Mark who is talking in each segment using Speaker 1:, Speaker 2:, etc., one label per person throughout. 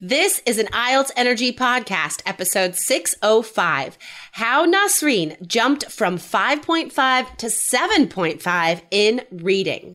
Speaker 1: This is an IELTS Energy Podcast, episode 605 How Nasreen Jumped from 5.5 to 7.5 in Reading.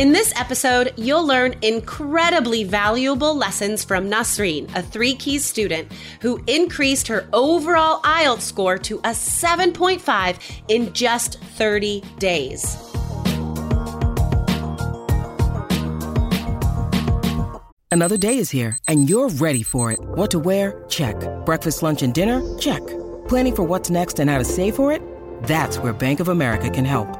Speaker 1: In this episode, you'll learn incredibly valuable lessons from Nasreen, a three keys student who increased her overall IELTS score to a 7.5 in just 30 days.
Speaker 2: Another day is here, and you're ready for it. What to wear? Check. Breakfast, lunch, and dinner? Check. Planning for what's next and how to save for it? That's where Bank of America can help.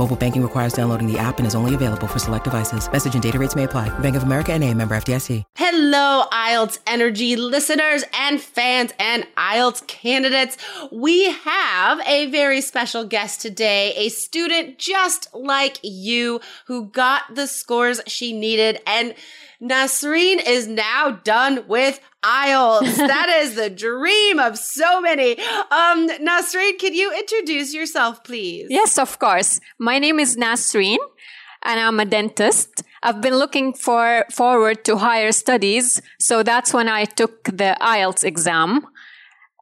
Speaker 2: Mobile banking requires downloading the app and is only available for select devices. Message and data rates may apply. Bank of America and a member FDIC.
Speaker 1: Hello, IELTS Energy listeners and fans and IELTS candidates. We have a very special guest today, a student just like you who got the scores she needed and Nasreen is now done with IELTS. that is the dream of so many. Um, Nasreen, can you introduce yourself, please?
Speaker 3: Yes, of course. My name is Nasreen, and I'm a dentist. I've been looking for forward to higher studies, so that's when I took the IELTS exam.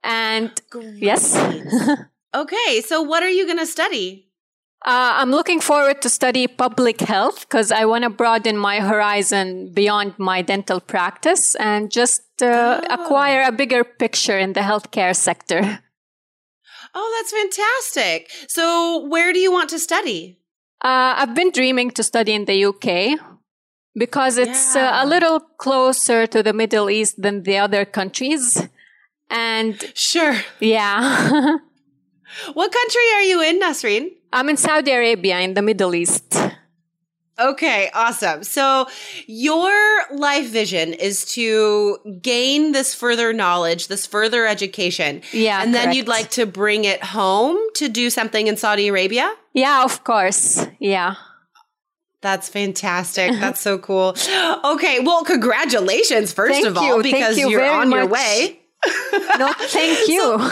Speaker 3: And
Speaker 1: Great.
Speaker 3: yes.
Speaker 1: okay, so what are you going to study?
Speaker 3: Uh, I'm looking forward to study public health because I want to broaden my horizon beyond my dental practice and just uh,
Speaker 1: Oh.
Speaker 3: acquire a bigger picture in the healthcare sector.
Speaker 1: Oh, that's fantastic. So, where do you want to study?
Speaker 3: Uh, I've been dreaming to study in the UK because it's
Speaker 1: Yeah.
Speaker 3: uh, a little closer to the Middle East than the other countries. And
Speaker 1: Sure.
Speaker 3: yeah,
Speaker 1: What country are you in, Nasreen?
Speaker 3: I'm in Saudi Arabia in the Middle East.
Speaker 1: Okay, awesome. So your life vision is to gain this further knowledge, this further education.
Speaker 3: Yeah,
Speaker 1: And then you'd like to bring it home to do something in Saudi Arabia?
Speaker 3: Yeah, of course. Yeah.
Speaker 1: That's fantastic. That's so cool. Okay, well, congratulations, first
Speaker 3: Thank
Speaker 1: of all,
Speaker 3: you.
Speaker 1: Because
Speaker 3: you
Speaker 1: you're
Speaker 3: very
Speaker 1: on your way.
Speaker 3: No, thank you.
Speaker 1: um,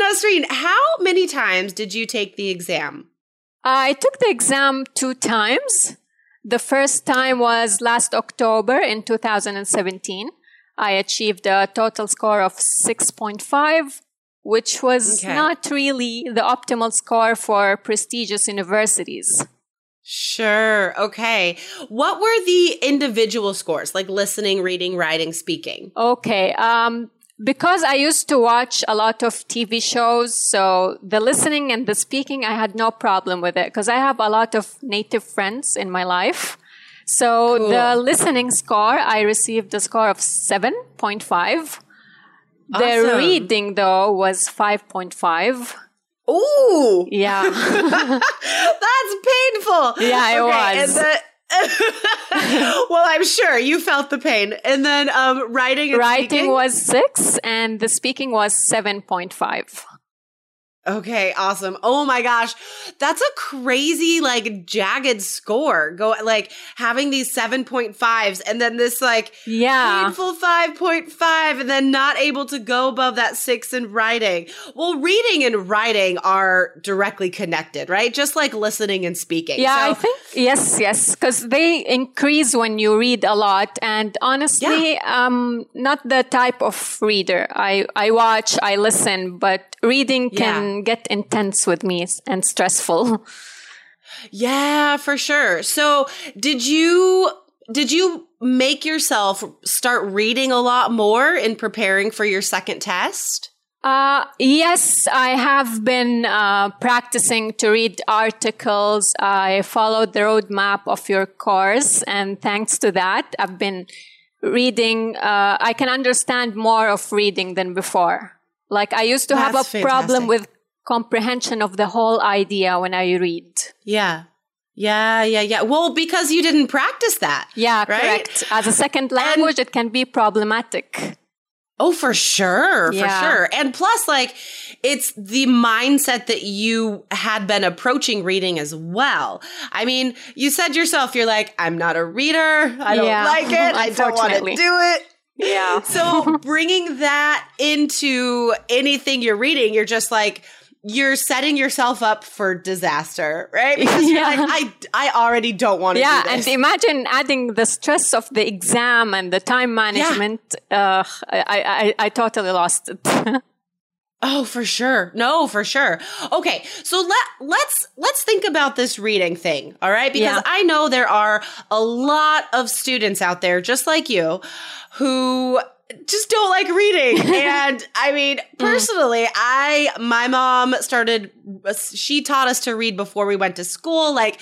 Speaker 1: Nasreen, how many times did you take the exam?
Speaker 3: I took the exam two times. The first time was last October in 2017. I achieved a total score of 6.5, which was
Speaker 1: Okay.
Speaker 3: not really the optimal score for prestigious universities.
Speaker 1: Sure. Okay. What were the individual scores, like listening, reading, writing, speaking?
Speaker 3: Okay. Um, because I used to watch a lot of TV shows, so the listening and the speaking, I had no problem with it because I have a lot of native friends in my life. So
Speaker 1: Cool.
Speaker 3: the listening score, I received a score of 7.5. The reading though was 5.5.
Speaker 1: Ooh.
Speaker 3: Yeah.
Speaker 1: That's painful.
Speaker 3: Yeah, it
Speaker 1: Okay,
Speaker 3: was.
Speaker 1: And the- well, I'm sure you felt the pain. And then um, writing and
Speaker 3: Writing
Speaker 1: speaking?
Speaker 3: was 6 and the speaking was 7.5.
Speaker 1: Okay, awesome. Oh my gosh. That's a crazy, like, jagged score. Go, like, having these 7.5s and then this, like,
Speaker 3: Yeah.
Speaker 1: painful 5.5 and then not able to go above that six in writing. Well, reading and writing are directly connected, right? Just like listening and speaking.
Speaker 3: Yeah,
Speaker 1: So-
Speaker 3: I think yes, yes, because they increase when you read a lot. And honestly, I'm um, not the type of reader. I I watch, I listen, but reading can get intense with me and stressful.
Speaker 1: Yeah, for sure. So, did you did you make yourself start reading a lot more in preparing for your second test?
Speaker 3: Uh, yes, I have been uh, practicing to read articles. I followed the roadmap of your course, and thanks to that, I've been reading. Uh, I can understand more of reading than before. Like I used to
Speaker 1: That's
Speaker 3: have a
Speaker 1: fantastic.
Speaker 3: problem with comprehension of the whole idea when I read.
Speaker 1: Yeah. Yeah, yeah, yeah. Well, because you didn't practice that.
Speaker 3: Yeah,
Speaker 1: right?
Speaker 3: correct. As a second language, it can be problematic.
Speaker 1: Oh, for sure, for sure. And plus, like, it's the mindset that you had been approaching reading as well. I mean, you said yourself, you're like, I'm not a reader. I don't
Speaker 3: Yeah,
Speaker 1: like it. I don't want to do it.
Speaker 3: Yeah.
Speaker 1: So bringing that into anything you're reading, you're just like, you're setting yourself up for disaster, right? Because you're
Speaker 3: Yeah.
Speaker 1: like, I, I already don't want to
Speaker 3: yeah, and imagine adding the stress of the exam and the time management. Uh, I, I, I totally lost it.
Speaker 1: Oh, for sure. No, for sure. Okay. So let let's let's think about this reading thing, all right? Because
Speaker 3: Yeah.
Speaker 1: I know there are a lot of students out there just like you who just don't like reading. and I mean, mm. personally, I my mom started she taught us to read before we went to school like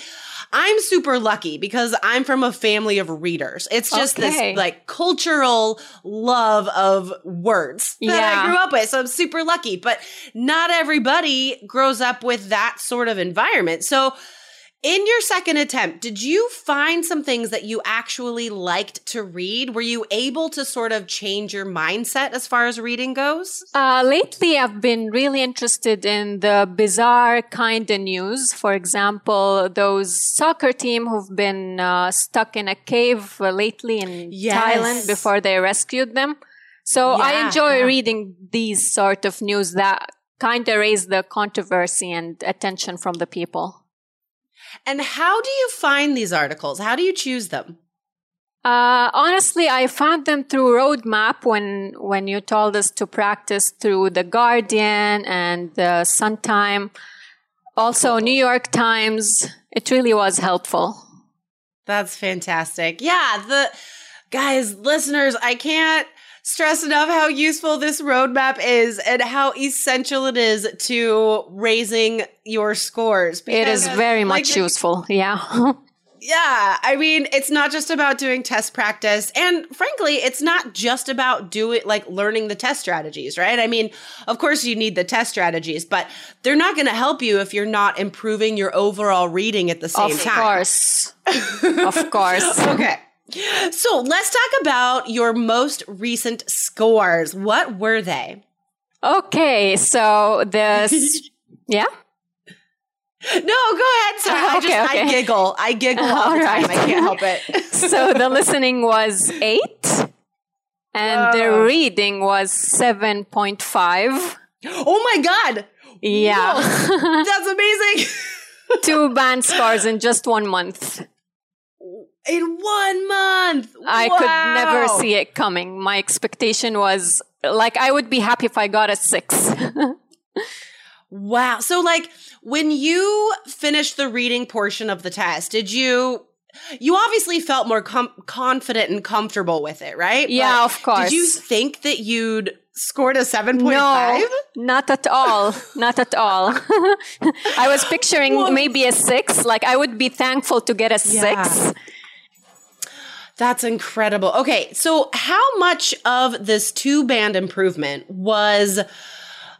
Speaker 1: I'm super lucky because I'm from a family of readers. It's just
Speaker 3: Okay.
Speaker 1: this like cultural love of words that I grew up with. So I'm super lucky, but not everybody grows up with that sort of environment. So in your second attempt, did you find some things that you actually liked to read? Were you able to sort of change your mindset as far as reading goes?
Speaker 3: Uh, lately, I've been really interested in the bizarre kind of news. For example, those soccer team who've been uh, stuck in a cave uh, lately in
Speaker 1: Yes.
Speaker 3: Thailand before they rescued them. So I enjoy
Speaker 1: yeah.
Speaker 3: reading these sort of news that kind of raise the controversy and attention from the people.
Speaker 1: And how do you find these articles? How do you choose them?
Speaker 3: Uh, honestly, I found them through Roadmap when when you told us to practice through the Guardian and the Sun Time, also New York Times. It really was helpful.
Speaker 1: That's fantastic. Yeah, the guys, listeners, I can't stress enough how useful this roadmap is and how essential it is to raising your scores.
Speaker 3: It is
Speaker 1: Because,
Speaker 3: very
Speaker 1: like,
Speaker 3: much useful. Yeah.
Speaker 1: Yeah, I mean, it's not just about doing test practice. And frankly, it's not just about doing like learning the test strategies, right? I mean, of course you need the test strategies, but they're not going to help you if you're not improving your overall reading at the same
Speaker 3: of
Speaker 1: time.
Speaker 3: Of course. of course.
Speaker 1: Okay. So let's talk about your most recent scores. What were they?
Speaker 3: Okay, so this yeah.
Speaker 1: No, go ahead. Sorry, I just
Speaker 3: Okay,
Speaker 1: I giggle. I giggle all,
Speaker 3: All
Speaker 1: the time. I can't help it.
Speaker 3: So the listening was 8 and the reading was 7.5.
Speaker 1: oh my god,
Speaker 3: Yeah.
Speaker 1: that's amazing!
Speaker 3: two band scores in just one month.
Speaker 1: In one month,
Speaker 3: I could never see it coming. My expectation was like I would be happy if I got a six.
Speaker 1: Wow. So, like, when you finished the reading portion of the test, did you? You obviously felt more com- confident and comfortable with it, right?
Speaker 3: Yeah,
Speaker 1: But
Speaker 3: of course.
Speaker 1: Did you think that you'd scored a 7.5?
Speaker 3: no, not at all. Not at all. I was picturing
Speaker 1: What?
Speaker 3: maybe a six. Like I would be thankful to get a
Speaker 1: Yeah.
Speaker 3: six.
Speaker 1: That's incredible. Okay, so how much of this two band improvement was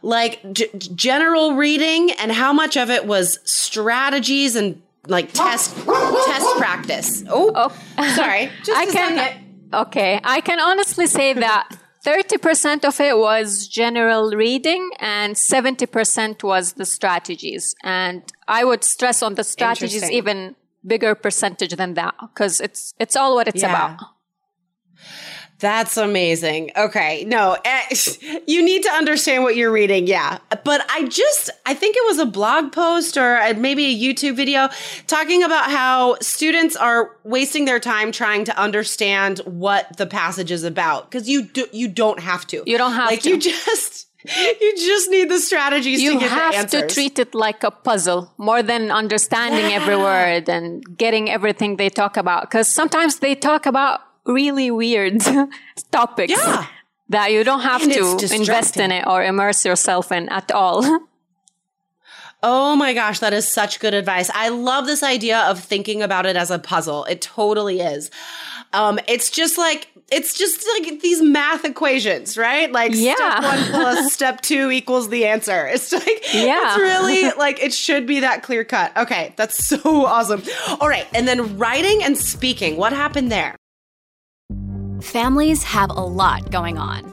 Speaker 1: like g- general reading, and how much of it was strategies and like test test practice? Oh,
Speaker 3: Oh.
Speaker 1: sorry. Just
Speaker 3: I
Speaker 1: a
Speaker 3: can.
Speaker 1: second.
Speaker 3: Okay, I can honestly say that. 30% of it was general reading and 70% was the strategies. And I would stress on the strategies even bigger percentage than that because it's it's all what it's
Speaker 1: Yeah.
Speaker 3: about.
Speaker 1: That's amazing. Okay. No, eh, you need to understand what you're reading. Yeah. But I just, I think it was a blog post or uh, maybe a YouTube video talking about how students are wasting their time trying to understand what the passage is about. Cause you do, you don't have to.
Speaker 3: You don't have
Speaker 1: like
Speaker 3: to.
Speaker 1: you just, you just need the strategies
Speaker 3: You
Speaker 1: to get the
Speaker 3: have to treat it like a puzzle more than understanding every word and getting everything they talk about. Because sometimes they talk about really weird topics.
Speaker 1: Yeah.
Speaker 3: that you don't have
Speaker 1: And
Speaker 3: to invest in it or immerse yourself in at all.
Speaker 1: Oh my gosh, that is such good advice. I love this idea of thinking about it as a puzzle. It totally is. Um, it's just like it's just like these math equations, right? Like
Speaker 3: Yeah.
Speaker 1: step one plus step two equals the answer. It's like
Speaker 3: Yeah.
Speaker 1: it's really like it should be that clear cut. Okay, that's so awesome. All right, and then writing and speaking. What happened there?
Speaker 4: Families have a lot going on.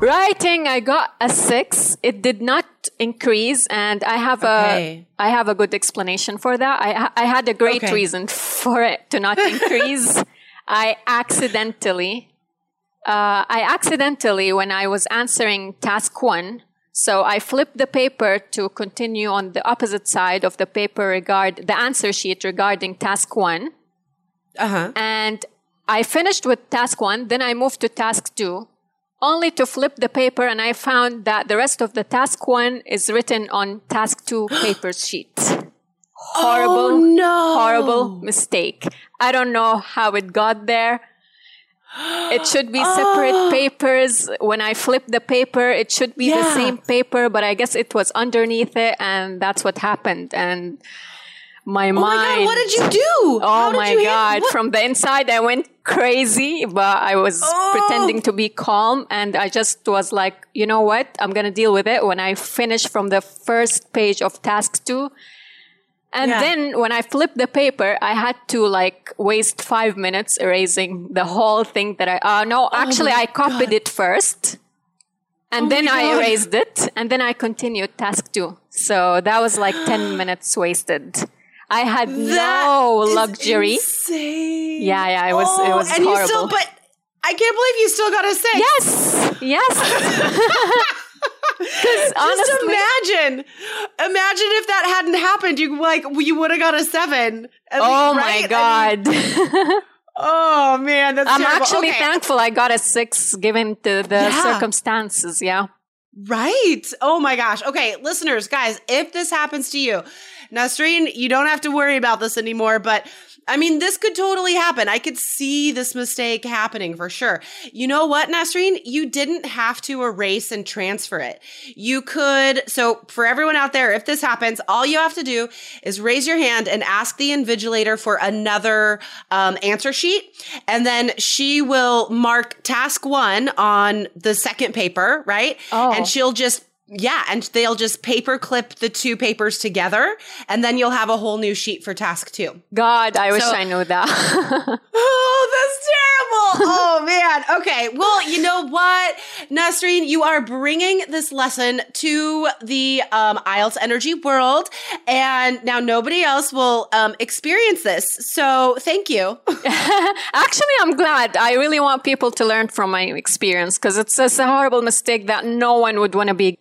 Speaker 3: Writing, I got a six. It did not increase, and I have
Speaker 1: Okay.
Speaker 3: a I have a good explanation for that. I I had a great
Speaker 1: Okay.
Speaker 3: reason for it to not increase. I accidentally, uh, I accidentally when I was answering task one, so I flipped the paper to continue on the opposite side of the paper regard the answer sheet regarding task one.
Speaker 1: Uh-huh.
Speaker 3: And I finished with task one, then I moved to task two, only to flip the paper and I found that the rest of the task one is written on task two paper sheet. Oh, horrible,
Speaker 1: Oh, no.
Speaker 3: horrible mistake. I don't know how it got there. It should be separate ah. papers. When I flip the paper, it should be the same paper, but I guess it was underneath it and that's what happened. And my
Speaker 1: Oh
Speaker 3: mind.
Speaker 1: my god, what did you do? How
Speaker 3: Oh
Speaker 1: did
Speaker 3: my god! From the inside, I went crazy, but I was
Speaker 1: Oh.
Speaker 3: pretending to be calm, and I just was like, you know what? I'm gonna deal with it when I finish from the first page of task two. And
Speaker 1: Yeah.
Speaker 3: then when I flipped the paper, I had to like waste five minutes erasing the whole thing that I, uh, no, actually
Speaker 1: Oh
Speaker 3: I copied it first. And
Speaker 1: Oh
Speaker 3: then I erased it and then I continued task two. So that was like 10 minutes wasted. I had
Speaker 1: That
Speaker 3: no luxury.
Speaker 1: Insane.
Speaker 3: Yeah, yeah, it was- it
Speaker 1: Oh,
Speaker 3: was
Speaker 1: and you still,
Speaker 3: horrible.
Speaker 1: but I can't believe you still got a six.
Speaker 3: Yes, yes.
Speaker 1: Just
Speaker 3: honestly,
Speaker 1: imagine, imagine if that hadn't happened. You like you would have got a seven.
Speaker 3: oh
Speaker 1: least,
Speaker 3: my
Speaker 1: right? I mean,
Speaker 3: god.
Speaker 1: oh man, that's
Speaker 3: I'm
Speaker 1: terrible.
Speaker 3: actually
Speaker 1: Okay.
Speaker 3: thankful I got a six given the, the
Speaker 1: Yeah.
Speaker 3: circumstances. Yeah.
Speaker 1: Right. Oh my gosh. Okay, listeners, guys, if this happens to you, Nasreen, you don't have to worry about this anymore, but I mean, this could totally happen. I could see this mistake happening for sure. You know what, Nasreen? You didn't have to erase and transfer it. You could, so for everyone out there, if this happens, all you have to do is raise your hand and ask the invigilator for another um, answer sheet. And then she will mark task one on the second paper, right?
Speaker 3: Oh.
Speaker 1: And she'll just yeah, and they'll just paper clip the two papers together, and then you'll have a whole new sheet for task two.
Speaker 3: God, I wish
Speaker 1: So-
Speaker 3: I knew that.
Speaker 1: Oh, that's terrible. Oh, man. Okay. Well, you know what, Nasreen, you are bringing this lesson to the um, IELTS energy world, and now nobody else will um, experience this. So thank you.
Speaker 3: Actually, I'm glad. I really want people to learn from my experience because it's, it's a horrible mistake that no one would want to be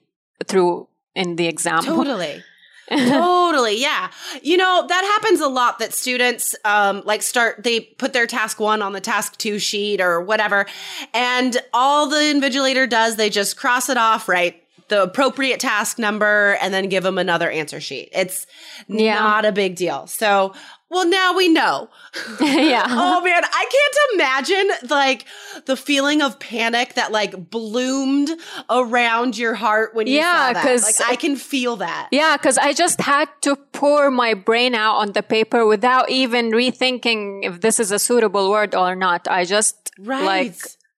Speaker 3: through in the exam.
Speaker 1: Totally. totally. Yeah. You know, that happens a lot that students um like start they put their task 1 on the task 2 sheet or whatever and all the invigilator does they just cross it off, right? The appropriate task number and then give them another answer sheet. It's
Speaker 3: Yeah.
Speaker 1: not a big deal. So, well now we know.
Speaker 3: yeah.
Speaker 1: Oh man, I can't imagine like the feeling of panic that like bloomed around your heart when you
Speaker 3: Yeah,
Speaker 1: saw that. Like I can feel that.
Speaker 3: Yeah, because I just had to pour my brain out on the paper without even rethinking if this is a suitable word or not. I just
Speaker 1: Right.
Speaker 3: like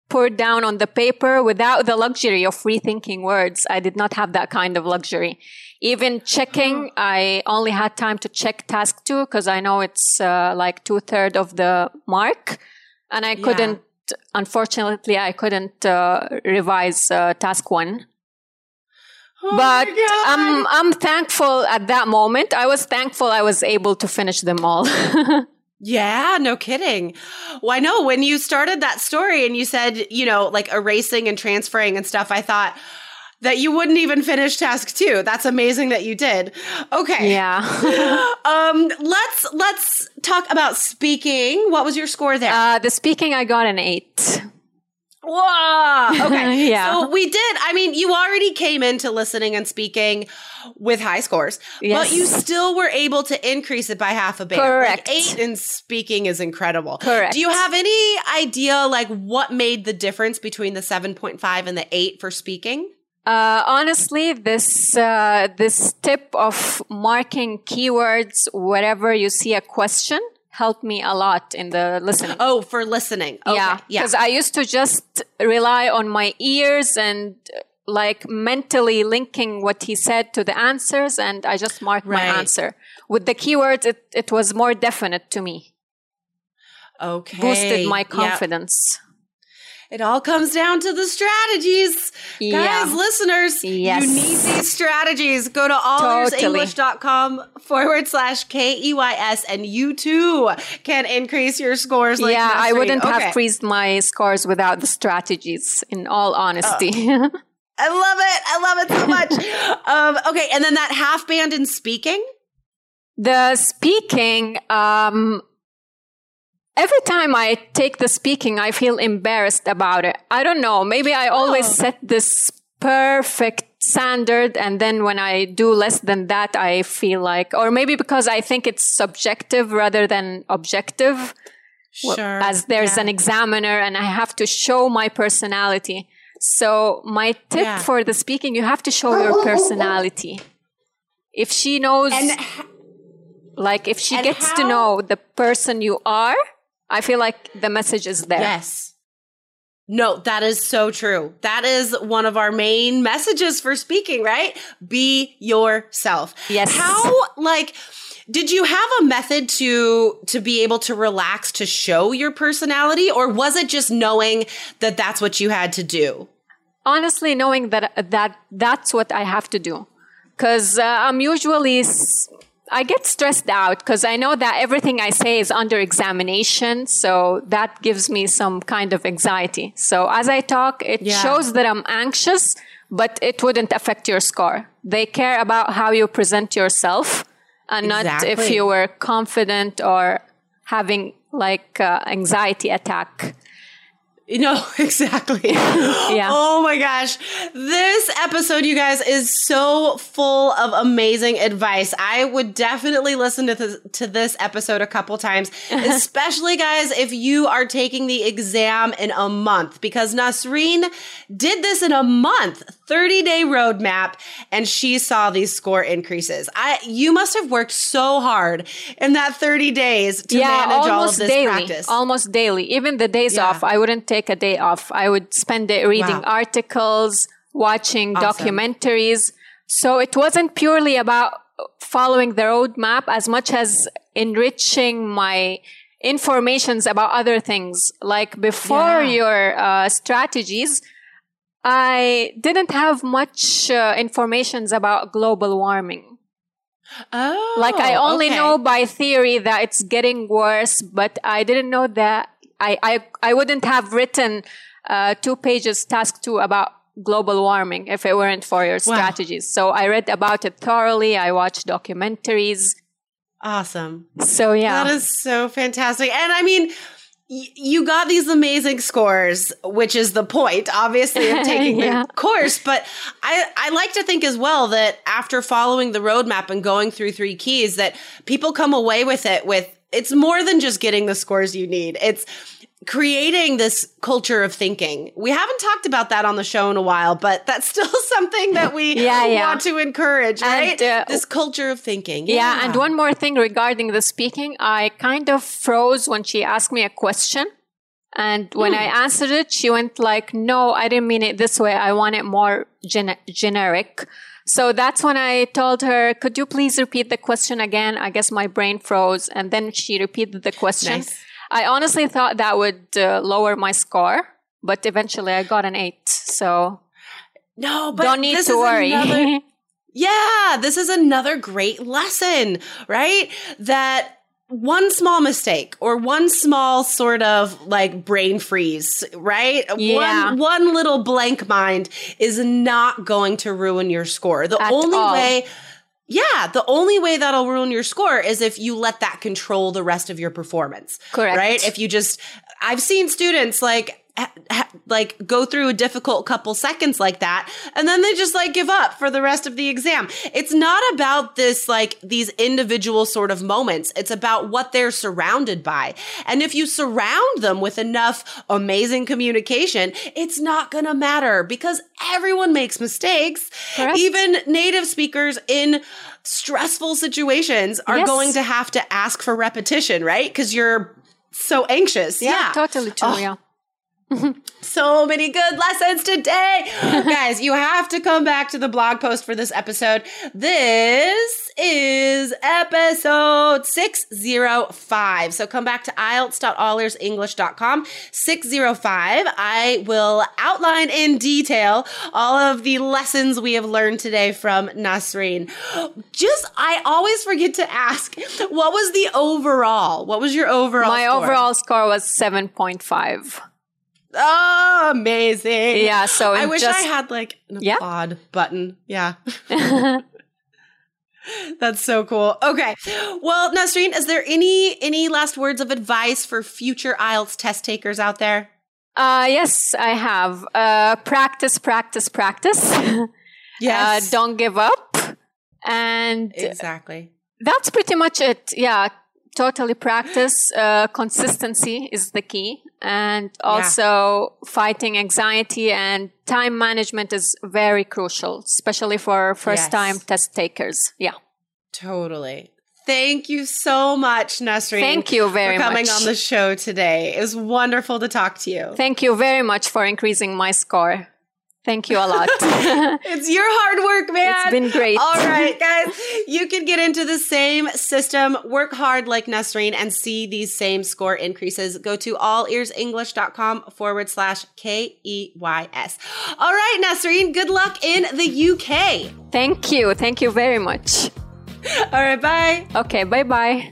Speaker 3: poured down on the paper without the luxury of rethinking words. I did not have that kind of luxury. Even checking, I only had time to check task two because I know it's uh, like two third of the mark, and I couldn't. Unfortunately, I couldn't uh, revise uh, task one
Speaker 1: Oh
Speaker 3: but. I'm I'm thankful at that moment. I was thankful I was able to finish them all.
Speaker 1: Yeah, no kidding. Well, I know when you started that story and you said, you know, like erasing and transferring and stuff, I thought, that you wouldn't even finish task two. That's amazing that you did. Okay.
Speaker 3: Yeah.
Speaker 1: um, let's let's talk about speaking. What was your score there?
Speaker 3: Uh, the speaking, I got an eight.
Speaker 1: Whoa. Okay.
Speaker 3: Yeah.
Speaker 1: So we did. I mean, you already came into listening and speaking with high scores,
Speaker 3: Yes.
Speaker 1: but you still were able to increase it by half a band.
Speaker 3: Correct.
Speaker 1: Like eight in speaking is incredible.
Speaker 3: Correct.
Speaker 1: Do you have any idea like what made the difference between the 7.5 and the 8 for speaking?
Speaker 3: Uh, honestly, this uh, this tip of marking keywords wherever you see a question helped me a lot in the listening.
Speaker 1: Oh, for listening. Okay.
Speaker 3: yeah,
Speaker 1: Yeah.
Speaker 3: because I used to just rely on my ears and like mentally linking what he said to the answers, and I just marked my answer with the keywords. It it was more definite to me,
Speaker 1: okay.
Speaker 3: boosted my
Speaker 1: Yep. It all comes down to the strategies.
Speaker 3: Yeah.
Speaker 1: Guys, listeners,
Speaker 3: Yes.
Speaker 1: you need these strategies. Go to
Speaker 3: Totally.
Speaker 1: allearsenglish.com forward slash K E Y S, and you too can increase your scores like
Speaker 3: yeah, I wouldn't
Speaker 1: Okay.
Speaker 3: have freezed my scores without the strategies. In all honesty.
Speaker 1: I love it. I love it so much. um, okay, and then that half band in speaking.
Speaker 3: The speaking, um, every time I take the speaking, I feel embarrassed about it. I don't know. Maybe I always
Speaker 1: Oh.
Speaker 3: set this perfect standard. And then when I do less than that, I feel like, or maybe because I think it's subjective rather than objective, well,
Speaker 1: Sure.
Speaker 3: as there's
Speaker 1: Yeah.
Speaker 3: an examiner and I have to show my personality. So my tip
Speaker 1: Yeah.
Speaker 3: for the speaking, you have to show your personality. If she knows
Speaker 1: And
Speaker 3: like if she gets to know the person you are, I feel like the message is there.
Speaker 1: Yes. No, that is so true. That is one of our main messages for speaking, right? Be yourself.
Speaker 3: Yes.
Speaker 1: How like did you have a method to to be able to relax to show your personality or was it just knowing that that's what you had to do?
Speaker 3: Honestly, knowing that that that's what I have to do, because uh, I'm usually I get stressed out because I know that everything I say is under examination, so that gives me some kind of anxiety. So as I talk, it
Speaker 1: Yeah.
Speaker 3: shows that I'm anxious, but it wouldn't affect your score. They care about how you present yourself, and not if you were confident or having like uh, anxiety attack.
Speaker 1: You know, exactly.
Speaker 3: Yeah.
Speaker 1: Oh my gosh. This episode, you guys, is so full of amazing advice. I would definitely listen to this, to this episode a couple times, especially guys, if you are taking the exam in a month, because Nasreen did this in a month, 30 day roadmap, and she saw these score increases. I, you must have worked so hard in that 30 days to manage all of this
Speaker 3: daily,
Speaker 1: practice.
Speaker 3: Almost daily. Even the days
Speaker 1: Yeah.
Speaker 3: off, I wouldn't take a day off. I would spend it reading
Speaker 1: Wow.
Speaker 3: articles, watching
Speaker 1: Awesome.
Speaker 3: documentaries. So it wasn't purely about following the roadmap as much as enriching my informations about other things. Like before
Speaker 1: Yeah.
Speaker 3: your uh, strategies, I didn't have much uh, informations about global warming.
Speaker 1: Oh,
Speaker 3: Like I only
Speaker 1: okay.
Speaker 3: know by theory that it's getting worse, but I didn't know that I I, I wouldn't have written uh, two pages task two about global warming if it weren't for your strategies. So I read about it thoroughly. I watched documentaries.
Speaker 1: Awesome.
Speaker 3: So yeah,
Speaker 1: That is so fantastic. And I mean, you got these amazing scores, which is the point, obviously, of taking
Speaker 3: Yeah.
Speaker 1: the course. But I, I like to think as well that after following the roadmap and going through three keys, that people come away with it with it's more than just getting the scores you need. It's creating this culture of thinking. We haven't talked about that on the show in a while, but that's still something that we
Speaker 3: Yeah, yeah.
Speaker 1: want to encourage, right?
Speaker 3: And, uh,
Speaker 1: this culture of thinking.
Speaker 3: yeah. And one more thing regarding the speaking, I kind of froze when she asked me a question. And when I answered it, she went like, no, I didn't mean it this way. I want it more gen- generic. So that's when I told her, could you please repeat the question again? I guess my brain froze. And then she repeated the question.
Speaker 1: Nice.
Speaker 3: I honestly thought that would uh, lower my score, but eventually I got an eight. So
Speaker 1: No, but
Speaker 3: don't need
Speaker 1: this
Speaker 3: to worry.
Speaker 1: another- yeah, this is another great lesson, right? That one small mistake or one small sort of like brain freeze, right?
Speaker 3: Yeah.
Speaker 1: One one little blank mind is not going to ruin your score. The
Speaker 3: At
Speaker 1: only
Speaker 3: all.
Speaker 1: way yeah, the only way that'll ruin your score is if you let that control the rest of your performance.
Speaker 3: Correct.
Speaker 1: Right? If you just I've seen students like like go through a difficult couple seconds like that and then they just like give up for the rest of the exam. It's not about this like these individual sort of moments. It's about what they're surrounded by. And if you surround them with enough amazing communication, it's not going to matter because everyone makes mistakes.
Speaker 3: Correct.
Speaker 1: Even native speakers in stressful situations are
Speaker 3: Yes.
Speaker 1: going to have to ask for repetition, right? Because you're so anxious. Yeah.
Speaker 3: Totally true.
Speaker 1: Oh,
Speaker 3: yeah.
Speaker 1: So many good lessons today. Guys, you have to come back to the blog post for this episode. This is episode 605. So come back to IELTS.allearsenglish.com 605. I will outline in detail all of the lessons we have learned today from Nasreen. Just, I always forget to ask, what was the overall? What was your overall
Speaker 3: My
Speaker 1: score?
Speaker 3: overall score was 7.5.
Speaker 1: Oh, amazing.
Speaker 3: Yeah, so
Speaker 1: I wish I had like an
Speaker 3: Yeah.
Speaker 1: applaud button. Yeah. That's so cool. Okay. Well, Nasreen, is there any any last words of advice for future IELTS test takers out there?
Speaker 3: Uh, yes, I have. Uh, practice, practice, practice. Uh, don't give up. And
Speaker 1: exactly.
Speaker 3: that's pretty much it. Yeah, totally practice. Uh, consistency is the key. And also fighting anxiety and time management is very crucial, especially for first time
Speaker 1: Yes.
Speaker 3: test takers. Yeah.
Speaker 1: Totally. Thank you so much, Nasreen.
Speaker 3: Thank you very
Speaker 1: for coming
Speaker 3: much.
Speaker 1: on the show today. It was wonderful to talk to you.
Speaker 3: Thank you very much for increasing my score. Thank you a lot.
Speaker 1: It's your hard work, man.
Speaker 3: It's been great.
Speaker 1: All right, guys. You can get into the same system, work hard like Nasreen, and see these same score increases. Go to allearsenglish.com forward slash K E Y S. All right, Nasreen, good luck in the UK.
Speaker 3: Thank you. Thank you very much.
Speaker 1: All right, bye.
Speaker 3: Okay, bye bye.